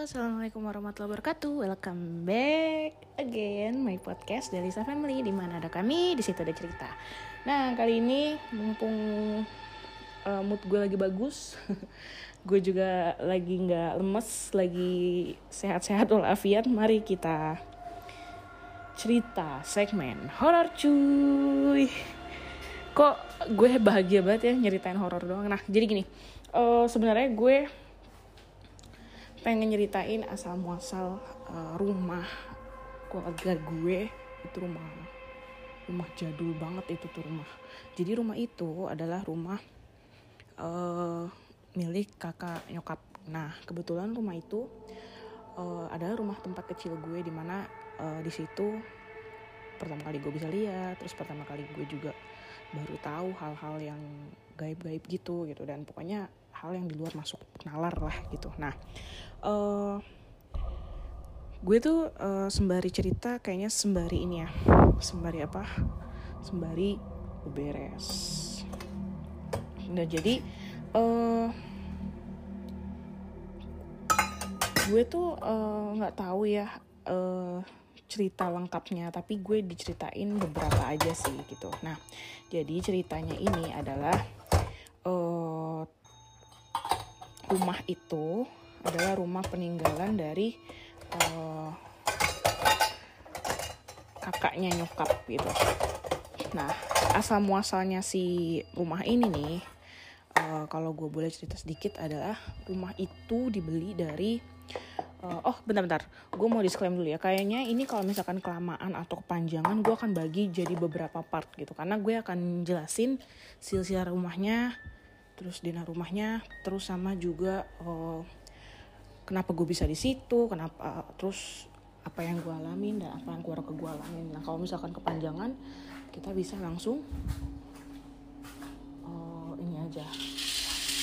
Assalamualaikum warahmatullahi wabarakatuh. Welcome back again my podcast dari Sa Family di mana ada kami, di situ ada cerita. Nah, kali ini mumpung uh, mood gue lagi bagus, gue juga lagi nggak lemes, lagi sehat-sehat walafiat. Mari kita cerita segmen horor cuy. Kok gue bahagia banget ya nyeritain horor doang. Nah, jadi gini, uh, sebenarnya gue pengen nyeritain asal muasal uh, rumah keluarga gue itu rumah rumah jadul banget itu tuh rumah. Jadi rumah itu adalah rumah uh, milik kakak nyokap. Nah kebetulan rumah itu uh, adalah rumah tempat kecil gue di mana uh, di situ pertama kali gue bisa lihat terus pertama kali gue juga baru tahu hal-hal yang gaib-gaib gitu gitu. Dan pokoknya hal yang di luar masuk nalar lah gitu. Nah uh, gue tuh uh, sembari cerita kayaknya sembari ini ya sembari apa? Sembari beres. Nah jadi uh, gue tuh nggak uh, tahu ya uh, cerita lengkapnya tapi gue diceritain beberapa aja sih gitu. Nah jadi ceritanya ini adalah uh, rumah itu adalah rumah peninggalan dari uh, kakaknya nyokap gitu. Nah, asal muasalnya si rumah ini nih, uh, kalau gue boleh cerita sedikit adalah rumah itu dibeli dari uh, oh bentar-bentar gue mau disclaim dulu ya. Kayaknya ini kalau misalkan kelamaan atau kepanjangan gue akan bagi jadi beberapa part gitu. Karena gue akan jelasin silsilah rumahnya terus dinah rumahnya terus sama juga uh, kenapa gue bisa di situ kenapa terus apa yang gue alamin dan apa yang keluarga gue alamin. Nah kalau misalkan kepanjangan kita bisa langsung uh, ini aja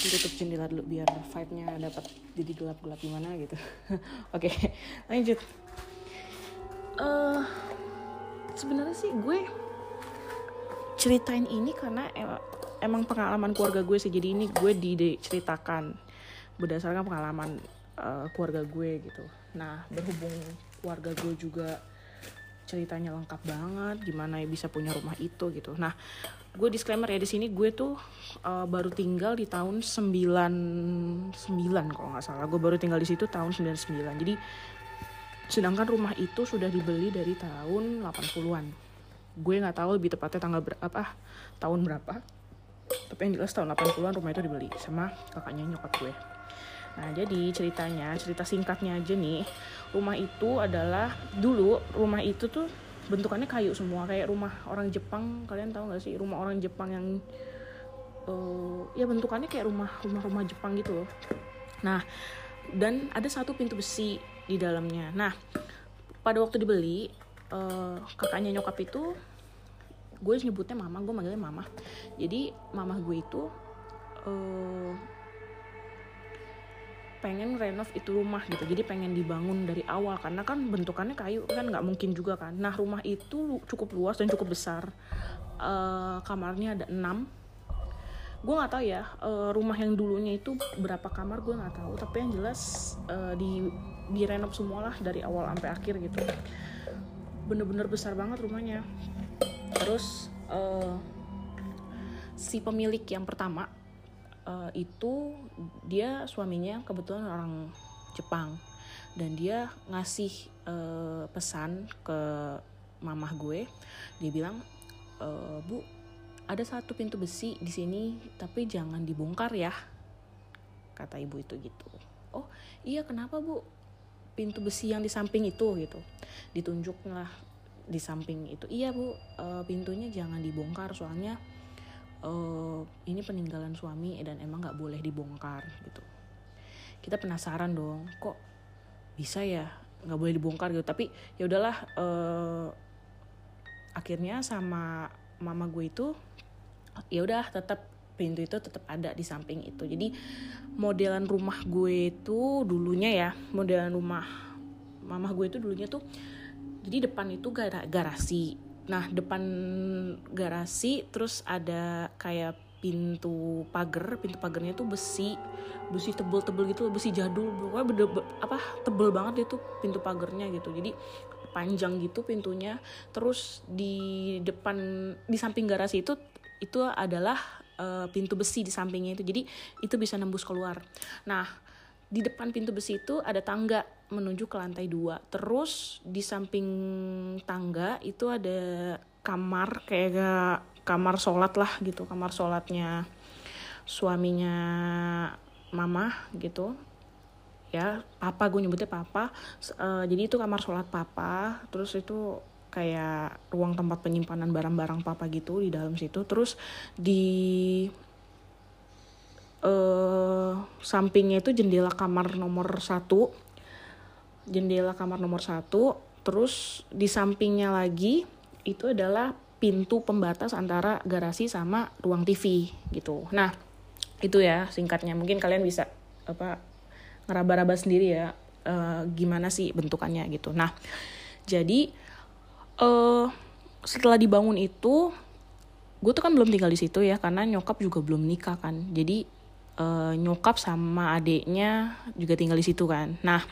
tutup jendela dulu biar vibe-nya dapat jadi gelap-gelap gimana gitu. Oke okay, lanjut. Uh, sebenarnya sih gue ceritain ini karena emang pengalaman keluarga gue sih. Jadi ini gue diceritakan berdasarkan pengalaman uh, keluarga gue gitu. Nah berhubung keluarga gue juga ceritanya lengkap banget gimana ya bisa punya rumah itu gitu. Nah gue disclaimer ya di sini gue tuh uh, baru tinggal di tahun 99 kalau nggak salah. Gue baru tinggal di situ tahun 99 jadi sedangkan rumah itu sudah dibeli dari tahun 80-an gue nggak tahu lebih tepatnya tanggal berapa tahun berapa tapi yang jelas tahun 80-an rumah itu dibeli sama kakaknya nyokap gue. Nah jadi ceritanya cerita singkatnya aja nih. Rumah itu adalah dulu rumah itu tuh bentukannya kayu semua. Kayak rumah orang Jepang kalian tahu gak sih? Rumah orang Jepang yang uh, ya bentukannya kayak rumah rumah rumah Jepang gitu loh. Nah dan ada satu pintu besi di dalamnya. Nah pada waktu dibeli uh, kakaknya nyokap itu gue nyebutnya mama gue manggilnya mama. Jadi mama gue itu uh, pengen renov itu rumah gitu. Jadi pengen dibangun dari awal. Karena kan bentukannya kayu kan nggak mungkin juga kan. Nah rumah itu cukup luas dan cukup besar. Uh, kamarnya ada enam. Gue nggak tahu ya uh, rumah yang dulunya itu berapa kamar gue nggak tahu. Tapi yang jelas uh, di direnov semua lah dari awal sampai akhir gitu. Bener-bener besar banget rumahnya terus uh, si pemilik yang pertama uh, itu dia suaminya kebetulan orang Jepang. Dan dia ngasih uh, pesan ke mamah gue. Dia bilang e, bu ada satu pintu besi di sini tapi jangan dibongkar ya kata ibu itu gitu. Oh iya kenapa bu? Pintu besi yang di samping itu gitu. Ditunjuk lah di samping itu. Iya bu. Uh, pintunya jangan dibongkar soalnya uh, ini peninggalan suami dan emang nggak boleh dibongkar gitu. Kita penasaran dong kok bisa ya nggak boleh dibongkar gitu. Tapi ya udahlah uh, akhirnya sama mama gue itu ya udah tetap pintu itu tetap ada di samping itu. Jadi modelan rumah gue itu dulunya ya modelan rumah mama gue itu dulunya tuh jadi depan itu gar garasi. Nah depan garasi terus ada kayak pintu pagar. Pintu pagarnya tuh besi. Besi tebel-tebel gitu besi jadul. Pokoknya apa tebel banget itu pintu pagarnya gitu. Jadi panjang gitu pintunya. Terus di depan di samping garasi itu itu adalah uh, pintu besi di sampingnya itu. Jadi itu bisa nembus keluar. Nah di depan pintu besi itu ada tangga menuju ke lantai dua. Terus di samping tangga itu ada kamar kayak kamar sholat lah gitu kamar sholatnya suaminya mama gitu. Ya papa gue nyebutnya papa. Uh, jadi itu kamar sholat papa. Terus itu kayak ruang tempat penyimpanan barang-barang papa gitu di dalam situ. Terus di uh, sampingnya itu jendela kamar nomor satu. Jendela kamar nomor satu. Terus di sampingnya lagi itu adalah pintu pembatas antara garasi sama ruang TV gitu. Nah itu ya singkatnya. Mungkin kalian bisa apa ngeraba-raba sendiri ya uh, gimana sih bentukannya gitu. Nah jadi uh, setelah dibangun itu gue tuh kan belum tinggal di situ ya karena nyokap juga belum nikah kan. Jadi uh, nyokap sama adiknya juga tinggal di situ kan. Nah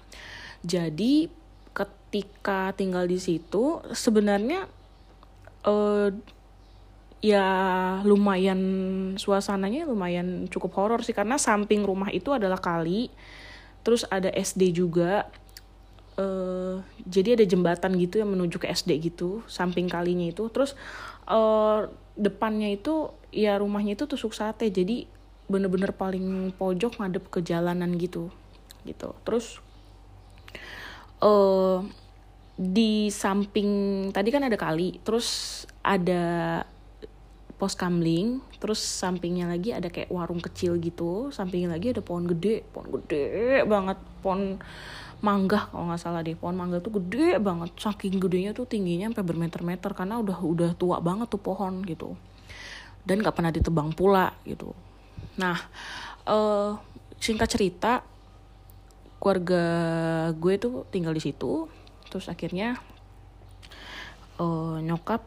jadi ketika tinggal di situ sebenarnya uh, ya lumayan suasananya lumayan cukup horor sih karena samping rumah itu adalah kali terus ada SD juga uh, jadi ada jembatan gitu yang menuju ke SD gitu samping kalinya itu. Terus uh, depannya itu ya rumahnya itu tusuk sate jadi bener-bener paling pojok ngadep ke jalanan gitu gitu. Terus uh, di samping tadi kan ada kali terus ada pos kamling terus sampingnya lagi ada kayak warung kecil gitu sampingnya lagi ada pohon gede pohon gede banget pohon mangga kalau nggak salah deh pohon mangga tuh gede banget saking gedenya tuh tingginya sampai bermeter-meter karena udah udah tua banget tuh pohon gitu. Dan nggak pernah ditebang pula gitu nah uh, singkat cerita keluarga gue tuh tinggal di situ. Terus akhirnya uh, nyokap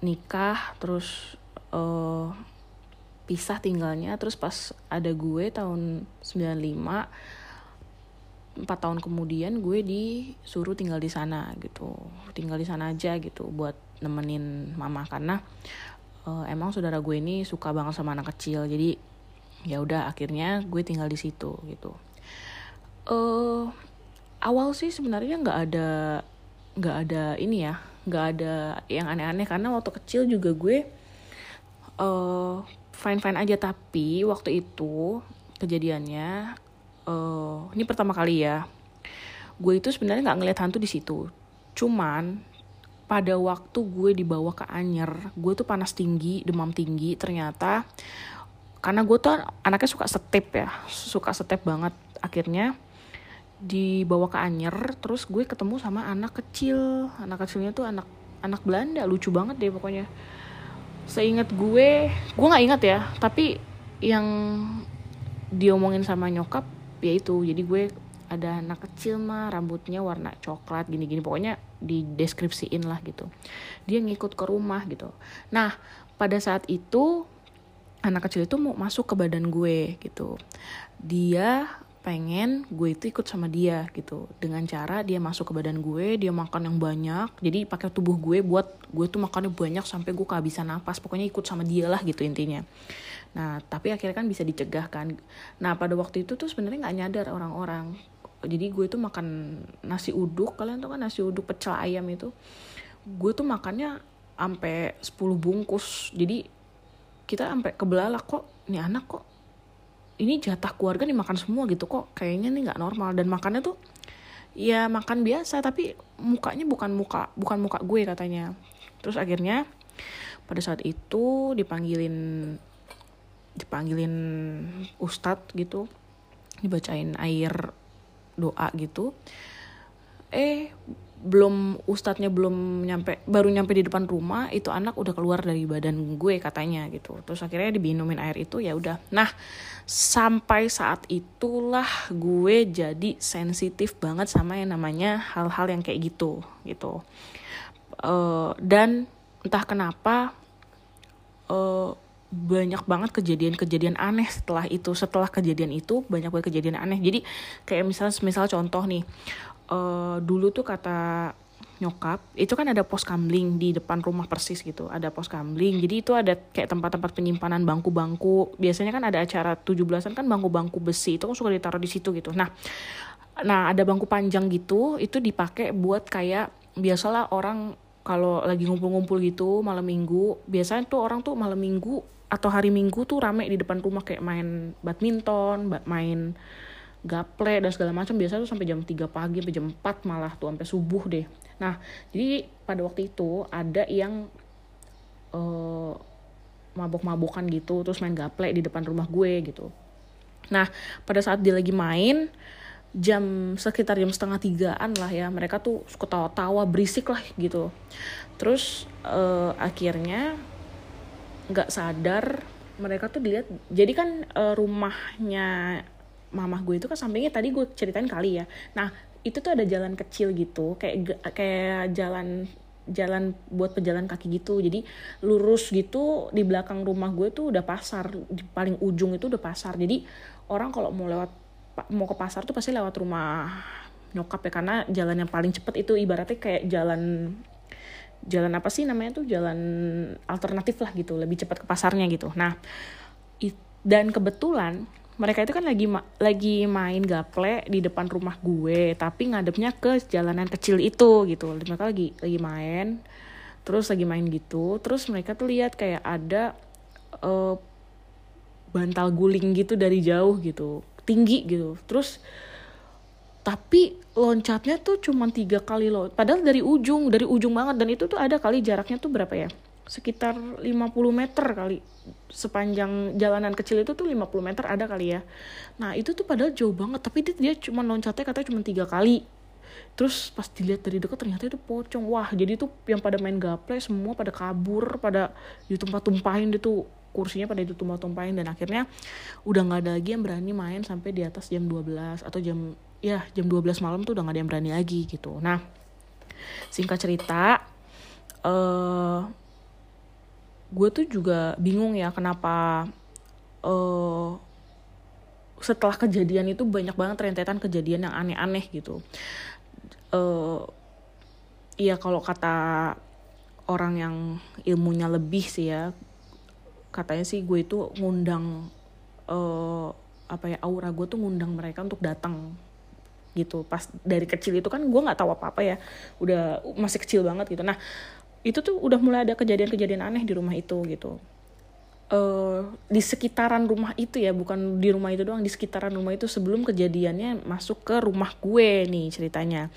nikah terus uh, pisah tinggalnya. Terus pas ada gue tahun 95 empat tahun kemudian gue disuruh tinggal di sana gitu. Tinggal di sana aja gitu buat nemenin mama. Karena uh, emang saudara gue ini suka banget sama anak kecil jadi ya udah akhirnya gue tinggal di situ gitu. Uh, awal sih sebenarnya nggak ada nggak ada ini ya nggak ada yang aneh-aneh karena waktu kecil juga gue uh, fine fine aja tapi waktu itu kejadiannya uh, ini pertama kali ya gue itu sebenarnya nggak ngeliat hantu di situ. Cuman pada waktu gue dibawa ke Anyer gue tuh panas tinggi demam tinggi ternyata. Karena gue tuh anaknya suka step ya suka step banget. Akhirnya dibawa ke Anyer terus gue ketemu sama anak kecil. Anak kecilnya tuh anak anak Belanda lucu banget deh pokoknya. Seingat gue gue nggak ingat ya tapi yang diomongin sama nyokap ya itu. Jadi gue ada anak kecil mah rambutnya warna coklat gini-gini. Pokoknya dideskripsiin lah gitu. Dia ngikut ke rumah gitu. Nah pada saat itu anak kecil itu mau masuk ke badan gue gitu. Dia pengen gue itu ikut sama dia gitu. Dengan cara dia masuk ke badan gue dia makan yang banyak. Jadi pakai tubuh gue buat gue tuh makannya banyak sampai gue kehabisan napas. Pokoknya ikut sama dia lah gitu intinya. Nah tapi akhirnya kan bisa dicegah kan. Nah pada waktu itu tuh sebenarnya nggak nyadar orang-orang jadi gue tuh makan nasi uduk kalian tuh kan nasi uduk pecel ayam itu. Gue tuh makannya sampai 10 bungkus. Jadi kita sampai kebelalak kok ini anak kok ini jatah keluarga dimakan semua gitu kok kayaknya nih nggak normal. Dan makannya tuh ya makan biasa tapi mukanya bukan muka bukan muka gue katanya. Terus akhirnya pada saat itu dipanggilin dipanggilin ustadz gitu dibacain air doa gitu eh belum ustadznya belum nyampe baru nyampe di depan rumah itu anak udah keluar dari badan gue katanya gitu. Terus akhirnya diminumin air itu ya udah. Nah sampai saat itulah gue jadi sensitif banget sama yang namanya hal-hal yang kayak gitu gitu. Uh, dan entah kenapa uh, banyak banget kejadian-kejadian aneh setelah itu. Setelah kejadian itu banyak banget kejadian aneh. Jadi kayak misalnya misal contoh nih uh, dulu tuh kata nyokap itu kan ada pos kamling di depan rumah persis gitu. Ada pos kamling jadi itu ada kayak tempat-tempat penyimpanan bangku-bangku. Biasanya kan ada acara 17-an kan bangku-bangku besi. Itu kan suka ditaruh di situ gitu. Nah nah ada bangku panjang gitu itu dipakai buat kayak biasalah orang kalau lagi ngumpul-ngumpul gitu malam minggu biasanya tuh orang tuh malam minggu atau hari minggu tuh rame di depan rumah kayak main badminton main gaple dan segala macam biasa tuh sampai jam 3 pagi sampai jam 4 malah tuh sampai subuh deh. Nah, jadi pada waktu itu ada yang uh, mabok-mabokan gitu terus main gaple di depan rumah gue gitu. Nah, pada saat dia lagi main jam sekitar jam setengah tigaan lah ya mereka tuh suka tawa-tawa berisik lah gitu terus uh, akhirnya nggak sadar mereka tuh dilihat jadi kan uh, rumahnya mamah gue itu kan sampingnya tadi gue ceritain kali ya. Nah itu tuh ada jalan kecil gitu kayak kayak jalan jalan buat pejalan kaki gitu. Jadi lurus gitu di belakang rumah gue tuh udah pasar di paling ujung itu udah pasar. Jadi orang kalau mau lewat mau ke pasar tuh pasti lewat rumah nyokap ya karena jalan yang paling cepet itu ibaratnya kayak jalan jalan apa sih namanya tuh jalan alternatif lah gitu lebih cepat ke pasarnya gitu. Nah dan kebetulan mereka itu kan lagi ma lagi main gaple di depan rumah gue tapi ngadepnya ke jalanan kecil itu gitu. Mereka lagi lagi main terus lagi main gitu. Terus mereka tuh lihat kayak ada uh, bantal guling gitu dari jauh gitu tinggi gitu. Terus tapi loncatnya tuh cuma tiga kali loh padahal dari ujung dari ujung banget. Dan itu tuh ada kali jaraknya tuh berapa ya? Sekitar 50 meter kali. Sepanjang jalanan kecil itu tuh 50 meter ada kali ya. Nah itu tuh padahal jauh banget tapi dia, dia cuma loncatnya katanya cuma tiga kali. Terus pas dilihat dari dekat ternyata itu pocong. Wah jadi tuh yang pada main gaple semua pada kabur pada ditumpah-tumpahin itu. Kursinya pada ditumpah-tumpahin dan akhirnya udah nggak ada lagi yang berani main sampai di atas jam 12 atau jam ya jam 12 malam tuh udah gak ada yang berani lagi gitu nah singkat cerita eh uh, gue tuh juga bingung ya kenapa uh, setelah kejadian itu banyak banget rentetan kejadian yang aneh-aneh gitu. Uh, Iya kalau kata orang yang ilmunya lebih sih ya, katanya sih gue itu ngundang uh, apa ya aura gue tuh ngundang mereka untuk datang gitu. Pas dari kecil itu kan gue nggak tahu apa apa ya. Udah masih kecil banget gitu. Nah itu tuh udah mulai ada kejadian-kejadian aneh di rumah itu gitu. Uh, di sekitaran rumah itu ya bukan di rumah itu doang di sekitaran rumah itu sebelum kejadiannya masuk ke rumah gue nih ceritanya.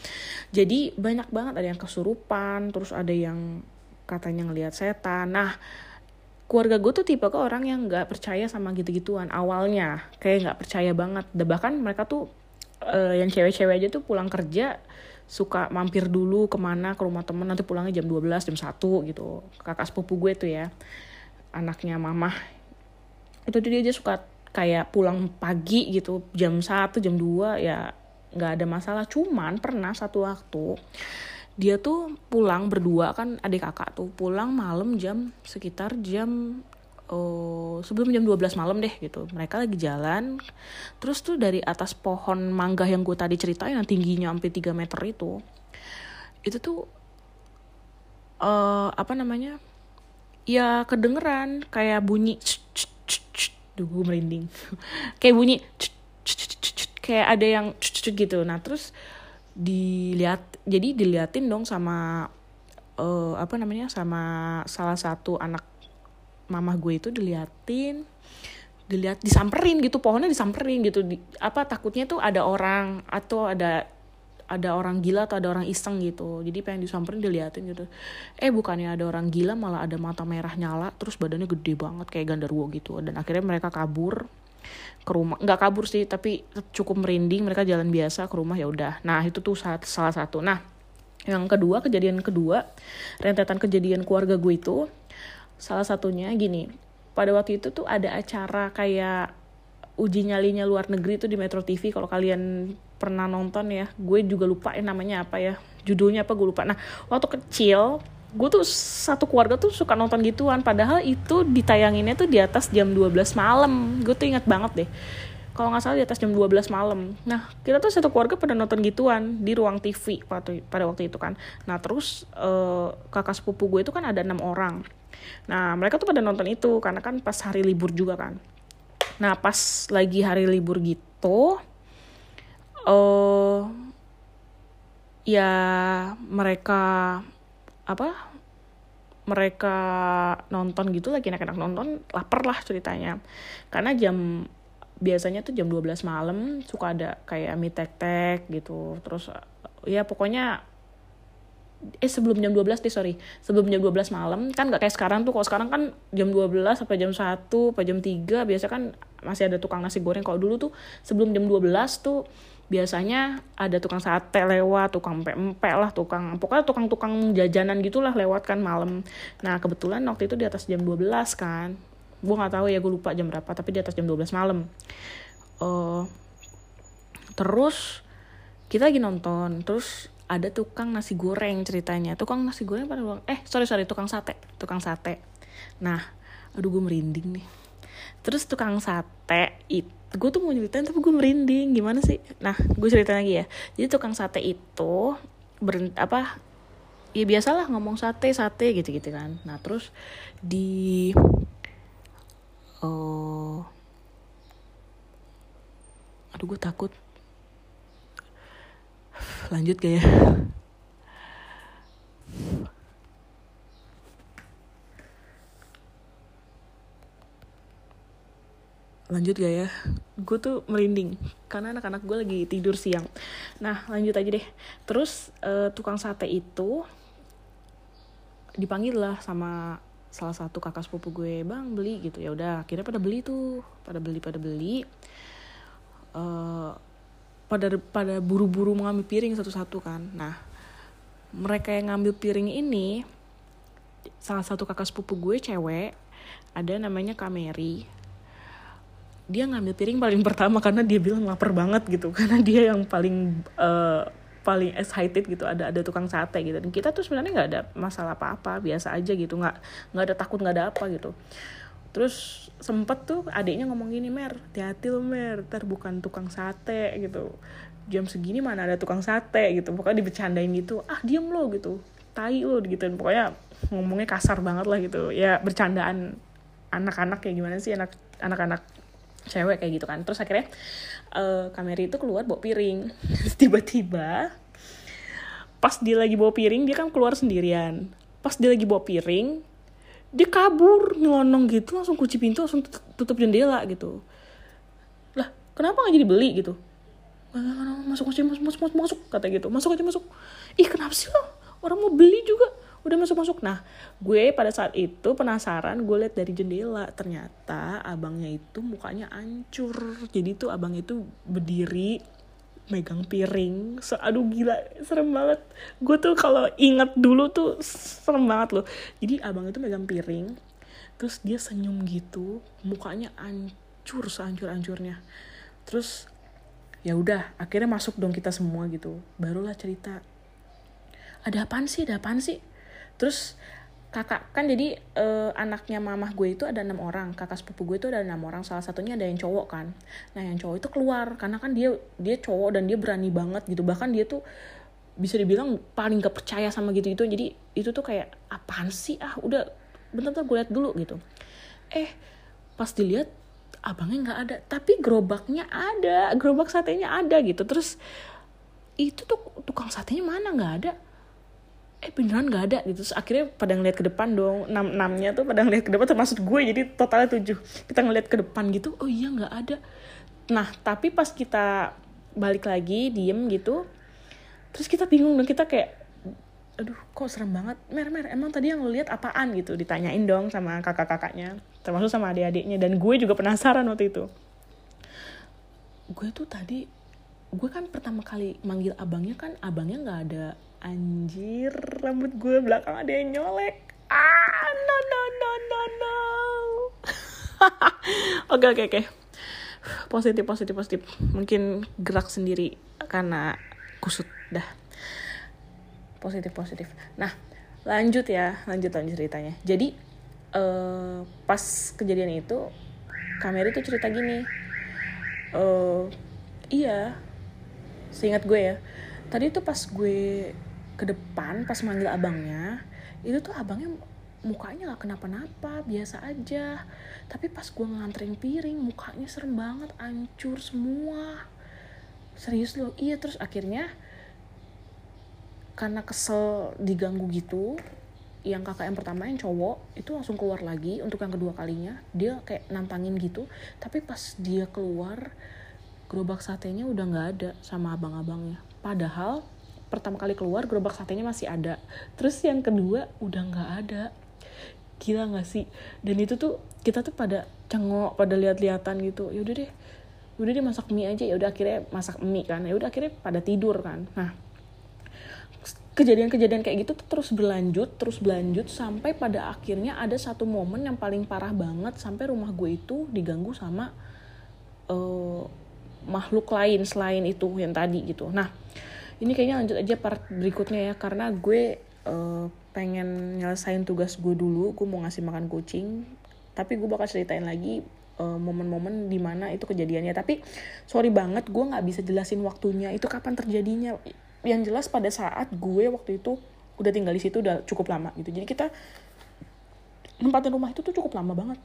Jadi banyak banget ada yang kesurupan terus ada yang katanya ngelihat setan. Nah keluarga gue tuh tipe ke orang yang nggak percaya sama gitu-gituan awalnya. Kayak nggak percaya banget. Bahkan mereka tuh uh, yang cewek-cewek aja tuh pulang kerja suka mampir dulu ke mana ke rumah temen nanti pulangnya jam 12 jam 1 gitu. Kakak sepupu gue tuh ya anaknya mamah itu tuh dia aja suka kayak pulang pagi gitu jam 1 jam 2 ya nggak ada masalah. Cuman pernah satu waktu dia tuh pulang berdua kan adik kakak tuh pulang malam jam sekitar jam oh, sebelum jam 12 malam deh gitu. Mereka lagi jalan terus tuh dari atas pohon mangga yang gue tadi ceritain yang tingginya sampai 3 meter itu itu tuh uh, apa namanya ya kedengeran kayak bunyi Duh merinding. Kayak bunyi kayak ada yang gitu. Nah terus dilihat jadi diliatin dong sama uh, apa namanya sama salah satu anak mamah gue itu diliatin dilihat disamperin gitu pohonnya disamperin gitu. Di, apa takutnya tuh ada orang atau ada ada orang gila atau ada orang iseng gitu. Jadi pengen disamperin diliatin gitu. Eh bukannya ada orang gila malah ada mata merah nyala terus badannya gede banget kayak gandarwo gitu. Dan akhirnya mereka kabur ke rumah. Nggak kabur sih tapi cukup merinding. Mereka jalan biasa ke rumah ya udah. Nah itu tuh salah satu. Nah yang kedua kejadian kedua rentetan kejadian keluarga gue itu Salah satunya gini, pada waktu itu tuh ada acara kayak uji nyalinya luar negeri tuh di Metro TV kalau kalian pernah nonton ya gue juga lupa ya namanya apa ya judulnya apa gue lupa. Nah waktu kecil gue tuh satu keluarga tuh suka nonton gituan. Padahal itu ditayanginnya tuh di atas jam 12 malam. Gue tuh ingat banget deh kalau nggak salah di atas jam 12 malam. Nah kita tuh satu keluarga pada nonton gituan di ruang TV pada, pada waktu itu kan. Nah terus uh, kakak sepupu gue itu kan ada enam orang. Nah mereka tuh pada nonton itu karena kan pas hari libur juga kan. Nah pas lagi hari libur gitu uh, ya mereka apa mereka nonton gitu lagi enak-enak nonton lapar lah ceritanya. Karena jam biasanya tuh jam 12 malam suka ada kayak mie tek tek gitu. Terus ya pokoknya eh sebelum jam 12 deh sorry. Sebelum jam 12 malam kan gak kayak sekarang tuh. Kalau sekarang kan jam 12 sampai jam 1 sampai jam 3 biasa kan masih ada tukang nasi goreng. Kalau dulu tuh sebelum jam 12 tuh biasanya ada tukang sate lewat, tukang pempek lah, tukang pokoknya tukang-tukang jajanan gitulah lewat kan malam. Nah kebetulan waktu itu di atas jam 12 kan, gue nggak tahu ya gue lupa jam berapa tapi di atas jam 12 malam. Uh, terus kita lagi nonton, terus ada tukang nasi goreng ceritanya, tukang nasi goreng pada bilang, eh sorry sorry tukang sate, tukang sate. Nah, aduh gue merinding nih. Terus tukang sate itu gue tuh mau nyeritain tapi gue merinding gimana sih nah gue cerita lagi ya jadi tukang sate itu ber apa ya biasalah ngomong sate sate gitu gitu kan nah terus di uh, aduh gue takut. Lanjut gak ya lanjut gak ya? Gue tuh merinding karena anak-anak gue lagi tidur siang. Nah lanjut aja deh. Terus uh, tukang sate itu dipanggil lah sama salah satu kakak sepupu gue bang beli gitu. Ya udah akhirnya pada beli tuh pada beli pada beli. Uh, pada pada buru-buru mengambil piring satu-satu kan. Nah mereka yang ngambil piring ini salah satu kakak sepupu gue cewek ada namanya Kameri dia ngambil piring paling pertama karena dia bilang lapar banget gitu. Karena dia yang paling uh, paling excited gitu ada ada tukang sate gitu. Dan kita tuh sebenarnya nggak ada masalah apa apa biasa aja gitu. Nggak nggak ada takut nggak ada apa gitu. Terus sempet tuh adiknya ngomong gini mer hati-hati lo mer. Ter bukan tukang sate gitu. Jam segini mana ada tukang sate gitu. Pokoknya dibecandain gitu. Ah diem lo gitu. Tai lo gitu. Pokoknya ngomongnya kasar banget lah gitu. Ya bercandaan anak-anak kayak gimana sih? Anak anak-anak cewek kayak gitu kan. Terus akhirnya uh, kamera itu keluar bawa piring. Tiba-tiba pas dia lagi bawa piring dia kan keluar sendirian. Pas dia lagi bawa piring dia kabur nyelonong gitu langsung kunci pintu langsung tutup jendela gitu. Lah kenapa nggak jadi beli gitu? Masuk aja masuk masuk masuk masuk kata gitu. Masuk aja masuk. Ih kenapa sih lo? Orang mau beli juga udah masuk masuk nah gue pada saat itu penasaran gue lihat dari jendela. Ternyata abangnya itu mukanya ancur. Jadi tuh abang itu berdiri megang piring. So, aduh gila serem banget. Gue tuh kalau inget dulu tuh serem banget loh. Jadi abang itu megang piring terus dia senyum gitu mukanya ancur seancur ancurnya terus ya udah akhirnya masuk dong kita semua gitu. Barulah cerita ada apaan sih? Ada apaan sih terus kakak kan jadi uh, anaknya mamah gue itu ada enam orang kakak sepupu gue itu ada enam orang salah satunya ada yang cowok kan. Nah yang cowok itu keluar karena kan dia dia cowok dan dia berani banget gitu. Bahkan dia tuh bisa dibilang paling gak percaya sama gitu itu jadi itu tuh kayak apaan sih? Ah udah bentar-bentar gue liat dulu gitu. Eh pas dilihat abangnya nggak ada. Tapi gerobaknya ada gerobak satenya ada gitu. Terus itu tuh tukang satenya mana? Nggak ada eh beneran gak ada? Gitu. Terus akhirnya pada ngeliat ke depan dong enam enamnya tuh pada ngeliat ke depan termasuk gue jadi totalnya tujuh. Kita ngeliat ke depan gitu oh iya nggak ada. Nah tapi pas kita balik lagi diem gitu terus kita bingung dan kita kayak aduh kok serem banget? Mer mer emang tadi yang lihat apaan? Gitu ditanyain dong sama kakak-kakaknya termasuk sama adik-adiknya dan gue juga penasaran waktu itu. Gue tuh tadi gue kan pertama kali manggil abangnya kan abangnya nggak ada anjir rambut gue belakang ada yang nyolek. Ah no no no no no. Oke oke oke. Positif positif positif. Mungkin gerak sendiri karena kusut dah. Positif positif. Nah lanjut ya lanjut lanjut ceritanya. Jadi uh, pas kejadian itu kamera itu cerita gini. Uh, iya seingat gue ya. Tadi tuh pas gue ke depan pas manggil abangnya itu tuh abangnya mukanya gak kenapa-napa biasa aja. Tapi pas gue nganterin piring mukanya serem banget ancur semua. Serius loh. Iya terus akhirnya karena kesel diganggu gitu yang kakak yang pertama yang cowok itu langsung keluar lagi untuk yang kedua kalinya. Dia kayak nantangin gitu. Tapi pas dia keluar gerobak satenya udah nggak ada sama abang-abangnya. Padahal pertama kali keluar gerobak satenya masih ada. Terus yang kedua udah nggak ada. Gila nggak sih? Dan itu tuh kita tuh pada cengok pada lihat-lihatan gitu. Yaudah deh udah deh masak mie aja. Ya udah akhirnya masak mie kan. Ya udah akhirnya pada tidur kan. Nah kejadian-kejadian kayak gitu tuh terus berlanjut terus berlanjut sampai pada akhirnya ada satu momen yang paling parah banget sampai rumah gue itu diganggu sama uh, makhluk lain selain itu yang tadi gitu. Nah ini kayaknya lanjut aja part berikutnya ya karena gue uh, pengen nyelesain tugas gue dulu. Gue mau ngasih makan kucing. Tapi gue bakal ceritain lagi uh, momen-momen di mana itu kejadiannya. Tapi sorry banget gue nggak bisa jelasin waktunya. Itu kapan terjadinya? Yang jelas pada saat gue waktu itu udah tinggal di situ udah cukup lama gitu. Jadi kita nempatin rumah itu tuh cukup lama banget.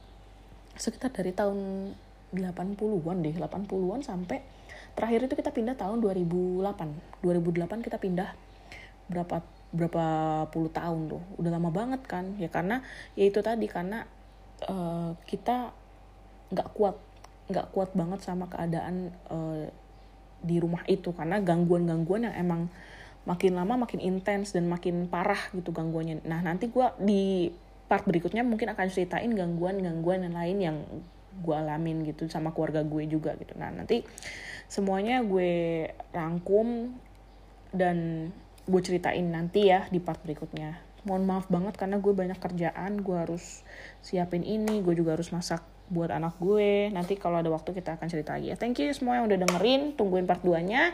Sekitar dari tahun 80-an deh 80-an sampai terakhir itu kita pindah tahun 2008 2008 kita pindah berapa berapa puluh tahun tuh. Udah lama banget kan. Ya karena ya itu tadi karena uh, kita nggak kuat nggak kuat banget sama keadaan uh, di rumah itu. Karena gangguan-gangguan yang emang makin lama makin intens dan makin parah gitu gangguannya. Nah nanti gue di part berikutnya mungkin akan ceritain gangguan-gangguan yang lain yang gue alamin gitu sama keluarga gue juga gitu. Nah nanti semuanya gue rangkum dan gue ceritain nanti ya di part berikutnya. Mohon maaf banget karena gue banyak kerjaan gue harus siapin ini gue juga harus masak buat anak gue. Nanti kalau ada waktu kita akan cerita lagi ya. Thank you semua yang udah dengerin tungguin part 2 nya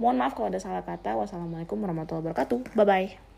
mohon maaf kalau ada salah kata. Wassalamualaikum warahmatullahi wabarakatuh. Bye bye